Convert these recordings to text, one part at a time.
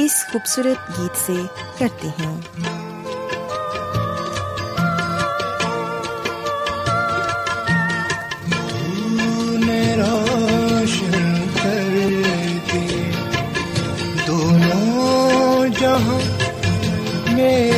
اس خوبصورت گیت سے کرتے ہیں۔ دونوں جہاں میرے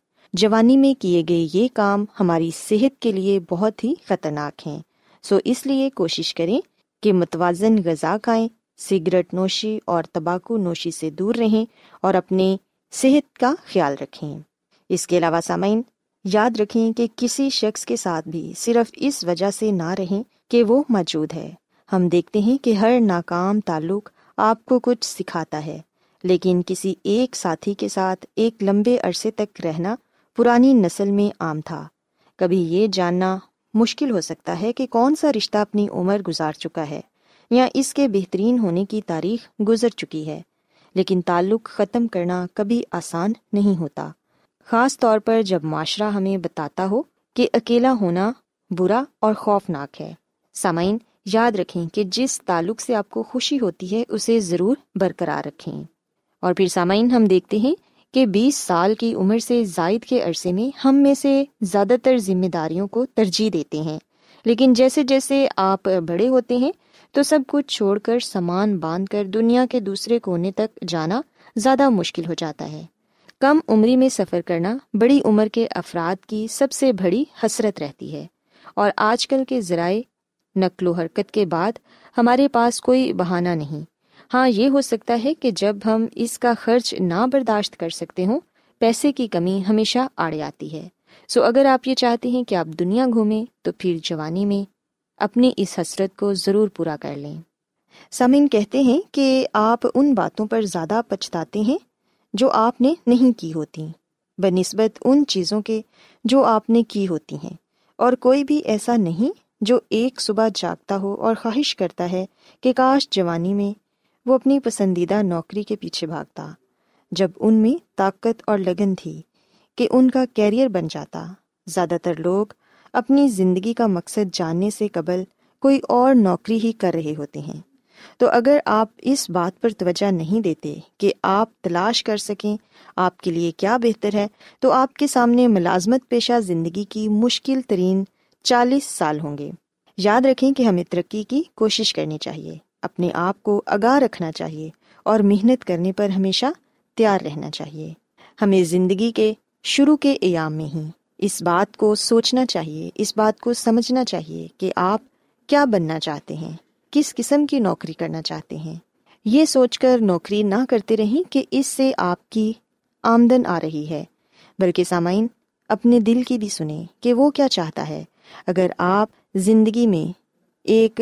جوانی میں کیے گئے یہ کام ہماری صحت کے لیے بہت ہی خطرناک ہیں۔ سو اس لیے کوشش کریں کہ متوازن غذا کھائیں، سگریٹ نوشی اور تمباکو نوشی سے دور رہیں اور اپنے صحت کا خیال رکھیں۔ اس کے علاوہ سامعین، یاد رکھیں کہ کسی شخص کے ساتھ بھی صرف اس وجہ سے نہ رہیں کہ وہ موجود ہے۔ ہم دیکھتے ہیں کہ ہر ناکام تعلق آپ کو کچھ سکھاتا ہے، لیکن کسی ایک ساتھی کے ساتھ ایک لمبے عرصے تک رہنا پرانی نسل میں عام تھا۔ کبھی یہ جاننا مشکل ہو سکتا ہے کہ کون سا رشتہ اپنی عمر گزار چکا ہے یا اس کے بہترین ہونے کی تاریخ گزر چکی ہے، لیکن تعلق ختم کرنا کبھی آسان نہیں ہوتا۔ خاص طور پر جب معاشرہ ہمیں بتاتا ہو کہ اکیلا ہونا برا اور خوفناک ہے۔ سامعین، یاد رکھیں کہ جس تعلق سے آپ کو خوشی ہوتی ہے، اسے ضرور برقرار رکھیں۔ اور پھر سامعین، ہم دیکھتے ہیں کہ بیس سال کی عمر سے زائد کے عرصے میں ہم میں سے زیادہ تر ذمہ داریوں کو ترجیح دیتے ہیں۔ لیکن جیسے جیسے آپ بڑے ہوتے ہیں، تو سب کچھ چھوڑ کر سامان باندھ کر دنیا کے دوسرے کونے تک جانا زیادہ مشکل ہو جاتا ہے۔ کم عمری میں سفر کرنا بڑی عمر کے افراد کی سب سے بڑی حسرت رہتی ہے۔ اور آج کل کے ذرائع، نقل و حرکت کے بعد ہمارے پاس کوئی بہانہ نہیں۔ ہاں یہ ہو سکتا ہے کہ جب ہم اس کا خرچ نہ برداشت کر سکتے ہوں، پیسے کی کمی ہمیشہ آڑے آتی ہے۔ سو اگر آپ یہ چاہتے ہیں کہ آپ دنیا گھومیں، تو پھر جوانی میں اپنی اس حسرت کو ضرور پورا کر لیں۔ سمن کہتے ہیں کہ آپ ان باتوں پر زیادہ پچھتاتے ہیں جو آپ نے نہیں کی ہوتی۔ بہ نسبت ان چیزوں کے جو آپ نے کی ہوتی ہیں۔ اور کوئی بھی ایسا نہیں جو ایک صبح جاگتا ہو اور خواہش کرتا ہے کہ کاش جوانی میں وہ اپنی پسندیدہ نوکری کے پیچھے بھاگتا، جب ان میں طاقت اور لگن تھی کہ ان کا کیریئر بن جاتا۔ زیادہ تر لوگ اپنی زندگی کا مقصد جاننے سے قبل کوئی اور نوکری ہی کر رہے ہوتے ہیں۔ تو اگر آپ اس بات پر توجہ نہیں دیتے کہ آپ تلاش کر سکیں، آپ کے لیے کیا بہتر ہے، تو آپ کے سامنے ملازمت پیشہ زندگی کی مشکل ترین چالیس سال ہوں گے۔ یاد رکھیں کہ ہمیں ترقی کی کوشش کرنی چاہیے۔ اپنے آپ کو آگاہ رکھنا چاہیے اور محنت کرنے پر ہمیشہ تیار رہنا چاہیے۔ ہمیں زندگی کے شروع کے ایام میں ہی اس بات کو سوچنا چاہیے، اس بات کو سمجھنا چاہیے کہ آپ کیا بننا چاہتے ہیں، کس قسم کی نوکری کرنا چاہتے ہیں۔ یہ سوچ کر نوکری نہ کرتے رہیں کہ اس سے آپ کی آمدن آ رہی ہے۔ بلکہ سامعین، اپنے دل کی بھی سنیں کہ وہ کیا چاہتا ہے۔ اگر آپ زندگی میں ایک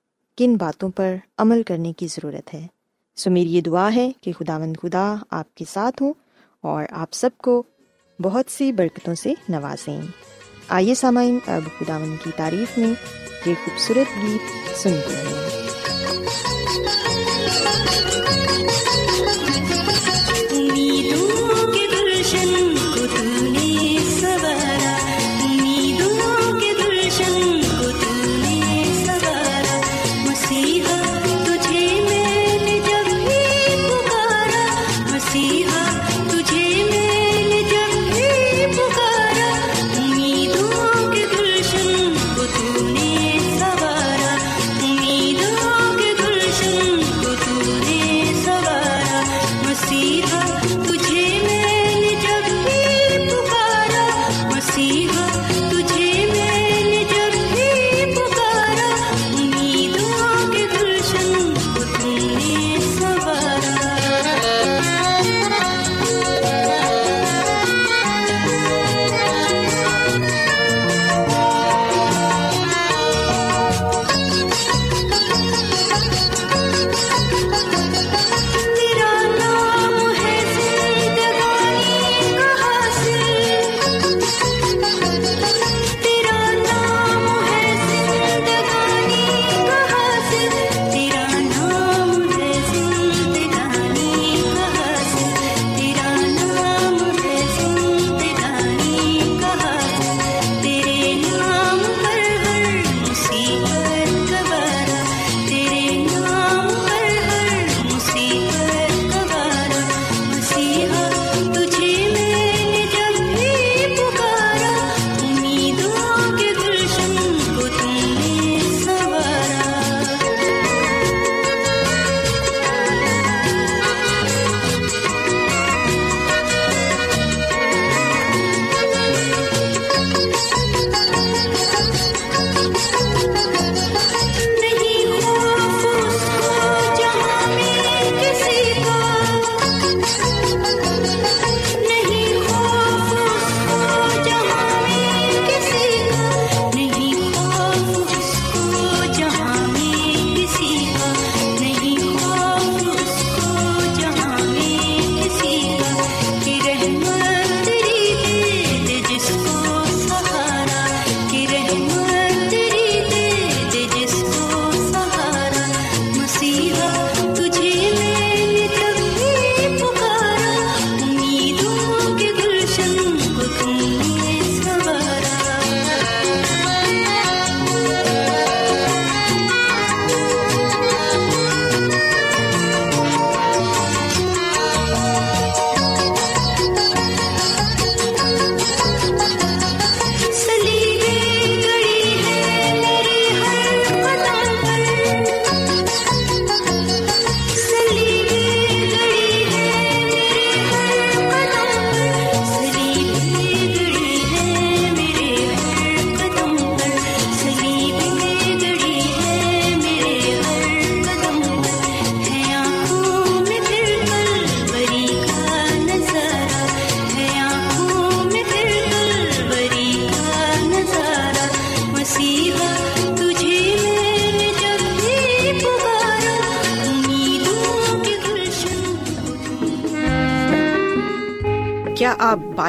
کن باتوں پر عمل کرنے کی ضرورت ہے۔ سو میری یہ دعا ہے کہ خدا مند خدا آپ کے ساتھ ہوں اور آپ سب کو بہت سی برکتوں سے نوازیں۔ آئیے سامعین، اب خدا مند کی تعریف میں یہ خوبصورت گیت سنتے ہیں۔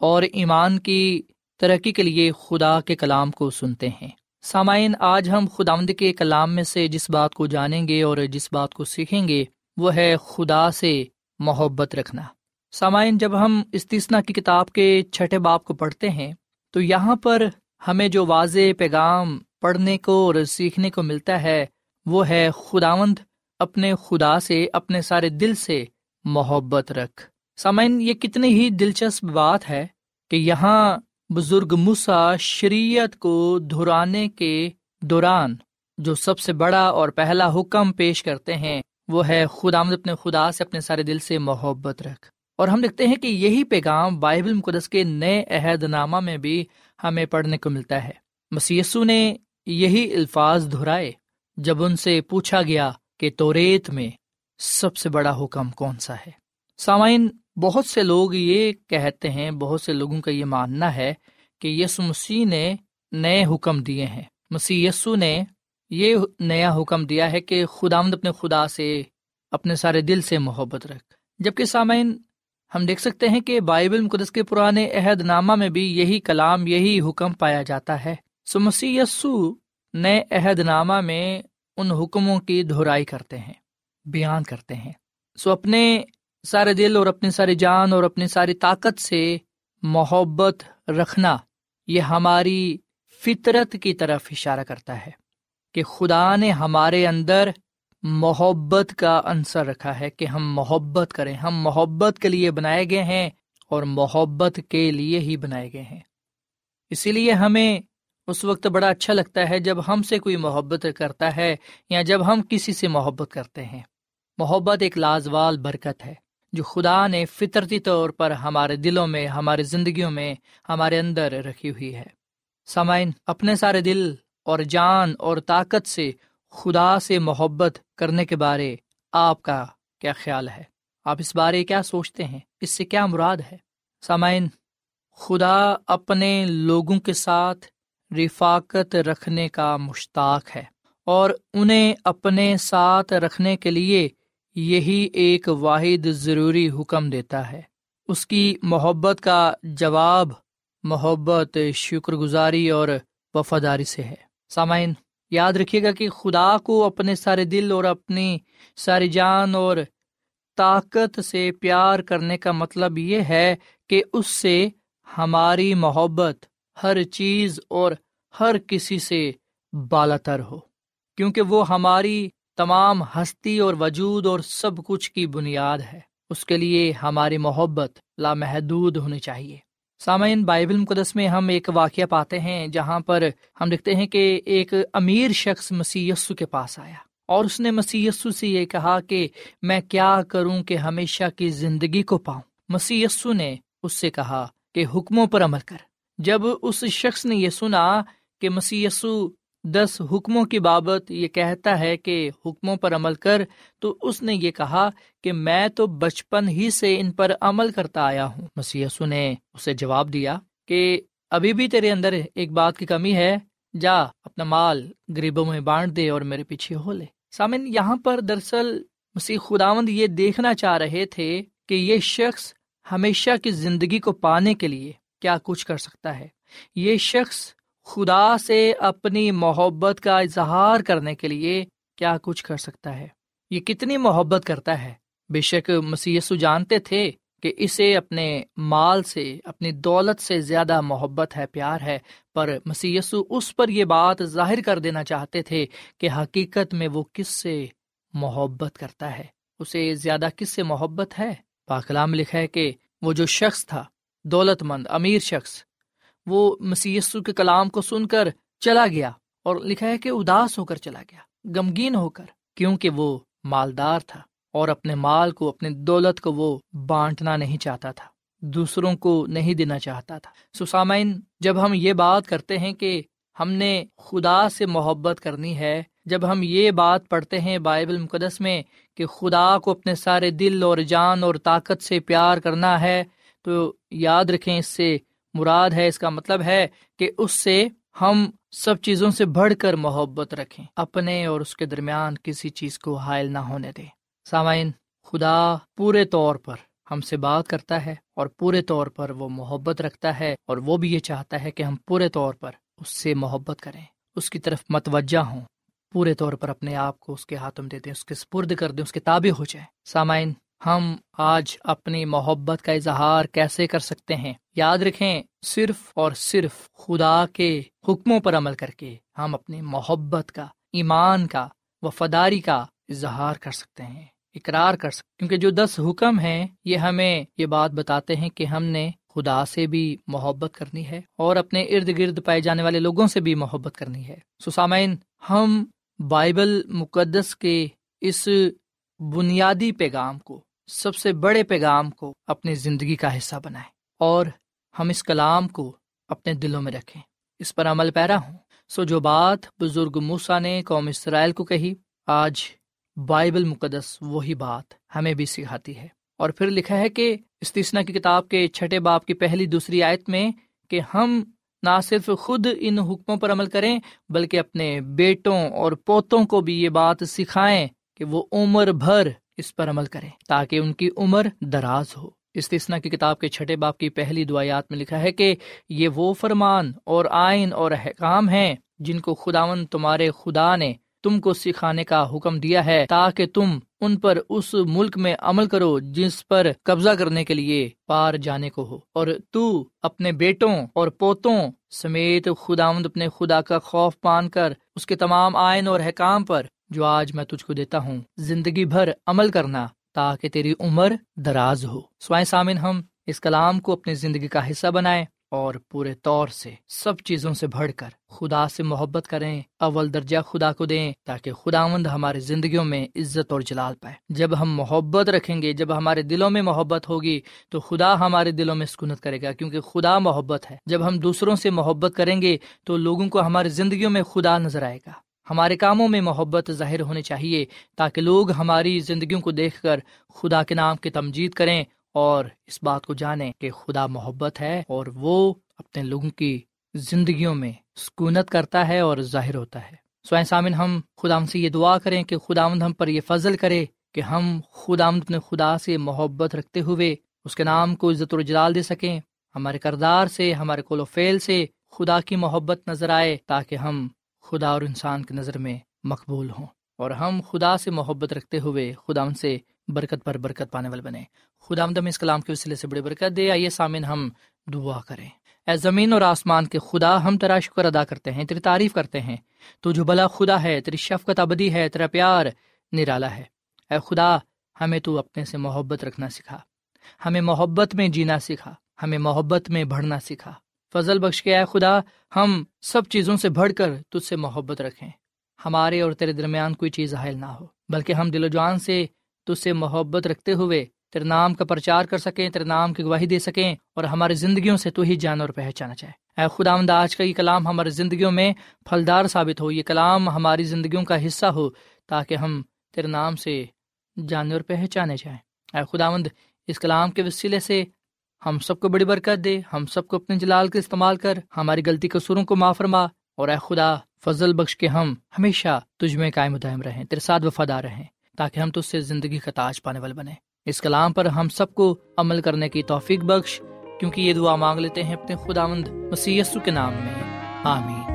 اور ایمان کی ترقی کے لیے خدا کے کلام کو سنتے ہیں۔ سامعین، آج ہم خداوند کے کلام میں سے جس بات کو جانیں گے اور جس بات کو سیکھیں گے، وہ ہے خدا سے محبت رکھنا۔ سامعین، جب ہم استثنا کی کتاب کے چھٹے باپ کو پڑھتے ہیں، تو یہاں پر ہمیں جو واضح پیغام پڑھنے کو اور سیکھنے کو ملتا ہے، وہ ہے خداوند اپنے خدا سے، اپنے سارے دل سے محبت رکھ۔ سامعین، یہ کتنی ہی دلچسپ بات ہے کہ یہاں بزرگ مسا شریعت کو دہرانے کے دوران جو سب سے بڑا اور پہلا حکم پیش کرتے ہیں، وہ ہے خدا آمد، اپنے خدا سے اپنے سارے دل سے محبت رکھ۔ اور ہم دیکھتے ہیں کہ یہی پیغام بائبل مقدس کے نئے عہد نامہ میں بھی ہمیں پڑھنے کو ملتا ہے۔ مسیسو نے یہی الفاظ دہرائے جب ان سے پوچھا گیا کہ توریت میں سب سے بڑا حکم کون سا ہے۔ سامعین بہت سے لوگ یہ کہتے ہیں، بہت سے لوگوں کا یہ ماننا ہے کہ یسو مسیح نے نئے حکم دیے ہیں۔ مسیح یسو نے یہ نیا حکم دیا ہے کہ خدا مد اپنے خدا سے، اپنے سارے دل سے محبت رکھ۔ جبکہ سامعین، ہم دیکھ سکتے ہیں کہ بائبل مقدس کے پرانے عہد نامہ میں بھی یہی کلام، یہی حکم پایا جاتا ہے۔ سو مسیح یسو نئے عہد نامہ میں ان حکموں کی دہرائی کرتے ہیں، بیان کرتے ہیں۔ سو اپنے سارے دل اور اپنی ساری جان اور اپنی ساری طاقت سے محبت رکھنا یہ ہماری فطرت کی طرف اشارہ کرتا ہے کہ خدا نے ہمارے اندر محبت کا عنصر رکھا ہے کہ ہم محبت کریں۔ ہم محبت کے لیے بنائے گئے ہیں اور محبت کے لیے ہی بنائے گئے ہیں۔ اسی لیے ہمیں اس وقت بڑا اچھا لگتا ہے جب ہم سے کوئی محبت کرتا ہے یا جب ہم کسی سے محبت کرتے ہیں۔ محبت ایک لازوال برکت ہے۔ جو خدا نے فطرتی طور پر ہمارے دلوں میں ہماری زندگیوں میں ہمارے اندر رکھی ہوئی ہے۔ سامعین، اپنے سارے دل اور جان اور طاقت سے خدا سے محبت کرنے کے بارے آپ کا کیا خیال ہے؟ آپ اس بارے کیا سوچتے ہیں؟ اس سے کیا مراد ہے؟ سامعین، خدا اپنے لوگوں کے ساتھ رفاقت رکھنے کا مشتاق ہے اور انہیں اپنے ساتھ رکھنے کے لیے یہی ایک واحد ضروری حکم دیتا ہے۔ اس کی محبت کا جواب محبت شکر گزاری اور وفاداری سے ہے۔ سامعین، یاد رکھیے گا کہ خدا کو اپنے سارے دل اور اپنی ساری جان اور طاقت سے پیار کرنے کا مطلب یہ ہے کہ اس سے ہماری محبت ہر چیز اور ہر کسی سے بالا تر ہو۔ کیونکہ وہ ہماری تمام ہستی اور وجود اور سب کچھ کی بنیاد ہے۔ اس کے لیے ہماری محبت لامحدود ہونی چاہیے۔ سامعین، بائبل مقدس میں ہم ایک واقعہ پاتے ہیں جہاں پر ہم دیکھتے ہیں کہ ایک امیر شخص مسی کے پاس آیا اور اس نے مسی سے یہ کہا کہ میں کیا کروں کہ ہمیشہ کی زندگی کو پاؤں۔ مسی نے اس سے کہا کہ حکموں پر عمل کر۔ جب اس شخص نے یہ سنا کہ مسی دس حکموں کی بابت یہ کہتا ہے کہ حکموں پر عمل کر، تو اس نے یہ کہا کہ میں تو بچپن ہی سے ان پر عمل کرتا آیا ہوں۔ مسی نے اسے جواب دیا کہ ابھی بھی تیرے اندر ایک بات کی کمی ہے، جا اپنا مال غریبوں میں بانٹ دے اور میرے پیچھے ہو لے۔ سامن یہاں پر دراصل مسیح خداوند یہ دیکھنا چاہ رہے تھے کہ یہ شخص ہمیشہ کی زندگی کو پانے کے لیے کیا کچھ کر سکتا ہے۔ یہ شخص خدا سے اپنی محبت کا اظہار کرنے کے لیے کیا کچھ کر سکتا ہے؟ یہ کتنی محبت کرتا ہے؟ بے شک مسیسو جانتے تھے کہ اسے اپنے مال سے، اپنی دولت سے زیادہ محبت ہے، پیار ہے، پر مسیسو اس پر یہ بات ظاہر کر دینا چاہتے تھے کہ حقیقت میں وہ کس سے محبت کرتا ہے؟ اسے زیادہ کس سے محبت ہے؟ پاکلام لکھا ہے کہ وہ جو شخص تھا دولت مند امیر شخص وہ مسی کے کلام کو سن کر چلا گیا اور لکھا ہے کہ اداس ہو کر چلا گیا، غمگین ہو کر، کیونکہ وہ مالدار تھا اور اپنے مال کو، اپنے دولت کو وہ بانٹنا نہیں چاہتا تھا، دوسروں کو نہیں دینا چاہتا تھا۔ سسامین جب ہم یہ بات کرتے ہیں کہ ہم نے خدا سے محبت کرنی ہے، جب ہم یہ بات پڑھتے ہیں بائبل مقدس میں کہ خدا کو اپنے سارے دل اور جان اور طاقت سے پیار کرنا ہے، تو یاد رکھیں اس سے مراد ہے، اس کا مطلب ہے کہ اس سے ہم سب چیزوں سے بڑھ کر محبت رکھیں، اپنے اور اس کے درمیان کسی چیز کو حائل نہ ہونے دیں۔ سامعین، خدا پورے طور پر ہم سے بات کرتا ہے اور پورے طور پر وہ محبت رکھتا ہے اور وہ بھی یہ چاہتا ہے کہ ہم پورے طور پر اس سے محبت کریں۔ اس کی طرف متوجہ ہوں، پورے طور پر اپنے آپ کو اس کے ہاتھ میں دے دیں، اس کے سپرد کر دیں، اس کے تابع ہو جائیں۔ سامعین ہم آج اپنی محبت کا اظہار کیسے کر سکتے ہیں؟ یاد رکھیں، صرف اور صرف خدا کے حکموں پر عمل کر کے ہم اپنی محبت کا، ایمان کا، وفاداری کا اظہار کر سکتے ہیں، اقرار کر سکتے کیونکہ جو دس حکم ہیں، یہ ہمیں یہ بات بتاتے ہیں کہ ہم نے خدا سے بھی محبت کرنی ہے اور اپنے ارد گرد پائے جانے والے لوگوں سے بھی محبت کرنی ہے۔ سسامین ہم بائبل مقدس کے اس بنیادی پیغام کو سب سے بڑے پیغام کو اپنی زندگی کا حصہ بنائیں اور ہم اس کلام کو اپنے دلوں میں رکھیں۔ اس پر عمل پیرا ہوں۔ سو جو بات بزرگ موسا نے قوم اسرائیل کو کہی، آج بائبل مقدس وہی بات ہمیں بھی سکھاتی ہے۔ اور پھر لکھا ہے کہ استثنا کی کتاب کے چھٹے باپ کی پہلی دوسری آیت میں کہ ہم نہ صرف خود ان حکموں پر عمل کریں، بلکہ اپنے بیٹوں اور پوتوں کو بھی یہ بات سکھائیں کہ وہ عمر بھر اس پر عمل کریں تاکہ ان کی عمر دراز ہو۔ استثنا کی کتاب کے چھٹے باپ کی پہلی دعایات میں لکھا ہے کہ یہ وہ فرمان اور آئین اور احکام ہیں جن کو خداون تمہارے خدا نے تم کو سکھانے کا حکم دیا ہے تاکہ تم ان پر اس ملک میں عمل کرو جس پر قبضہ کرنے کے لیے پار جانے کو ہو۔ اور تو اپنے بیٹوں اور پوتوں سمیت خداوند اپنے خدا کا خوف پان کر اس کے تمام آئین اور حکام پر جو آج میں تجھ کو دیتا ہوں، زندگی بھر عمل کرنا تاکہ تیری عمر دراز ہو۔ سوائے سامن، ہم اس کلام کو اپنی زندگی کا حصہ بنائیں اور پورے طور سے سب چیزوں سے بڑھ کر خدا سے محبت کریں، اول درجہ خدا کو دیں تاکہ خدا مند ہماری زندگیوں میں عزت اور جلال پائے۔ جب ہم محبت رکھیں گے، جب ہمارے دلوں میں محبت ہوگی، تو خدا ہمارے دلوں میں سکونت کرے گا، کیونکہ خدا محبت ہے۔ جب ہم دوسروں سے محبت کریں گے، تو لوگوں کو ہماری زندگیوں میں خدا نظر آئے گا۔ ہمارے کاموں میں محبت ظاہر ہونی چاہیے تاکہ لوگ ہماری زندگیوں کو دیکھ کر خدا کے نام کی تمجید کریں اور اس بات کو جانیں کہ خدا محبت ہے اور وہ اپنے لوگوں کی زندگیوں میں سکونت کرتا ہے اور ظاہر ہوتا ہے۔ سوائن سامن ہم خدا سے یہ دعا کریں کہ خدا ہم پر یہ فضل کرے کہ ہم خدا اپنے خدا سے محبت رکھتے ہوئے اس کے نام کو عزت و جلال دے سکیں۔ ہمارے کردار سے، ہمارے کول و فیل سے خدا کی محبت نظر آئے تاکہ ہم خدا اور انسان کی نظر میں مقبول ہوں۔ اور ہم خدا سے محبت رکھتے ہوئے خدا ان سے برکت پر برکت پانے والے بنے خدا آمدم اس کلام کے وسیلے سے بڑی برکت دے۔ آئیے سامن ہم دعا کریں۔ اے زمین اور آسمان کے خدا، ہم تیرا شکر ادا کرتے ہیں، تیری تعریف کرتے ہیں۔ تو جو بلا خدا ہے، تیری شفقت ابدی ہے، تیرا پیار نرالا ہے۔ اے خدا، ہمیں تو اپنے سے محبت رکھنا سکھا۔ ہمیں محبت میں جینا سکھا۔ ہمیں محبت میں بڑھنا سکھا۔ فضل بخش کے اے خدا، ہم سب چیزوں سے بڑھ کر تجھ سے محبت رکھیں۔ ہمارے اور تیرے درمیان کوئی چیز حائل نہ ہو، بلکہ ہم دل و جان سے تجھ سے محبت رکھتے ہوئے تیرے نام کا پرچار کر سکیں، تیرے نام کی گواہی دے سکیں اور ہماری زندگیوں سے تو ہی جان اور پہچانا چاہے اے خدا آمد آج کا یہ کلام ہماری زندگیوں میں پھلدار ثابت ہو، یہ کلام ہماری زندگیوں کا حصہ ہو تاکہ ہم تیرے نام سے جانے اور پہچانے جائیں۔ اے خداوند اس کلام کے وسیلے سے ہم سب کو بڑی برکت دے، ہم سب کو اپنے جلال کا استعمال کر، ہماری غلطی قصوروں کو معاف فرما، اور اے خدا، فضل بخش کے ہم ہمیشہ تجھ میں قائم دائم رہیں، تیرے ساتھ وفادار رہیں، تاکہ ہم تجھ سے زندگی کا تاج پانے والے بنے اس کلام پر ہم سب کو عمل کرنے کی توفیق بخش، کیونکہ یہ دعا مانگ لیتے ہیں اپنے خدا مند مسی کے نام میں۔ آمین۔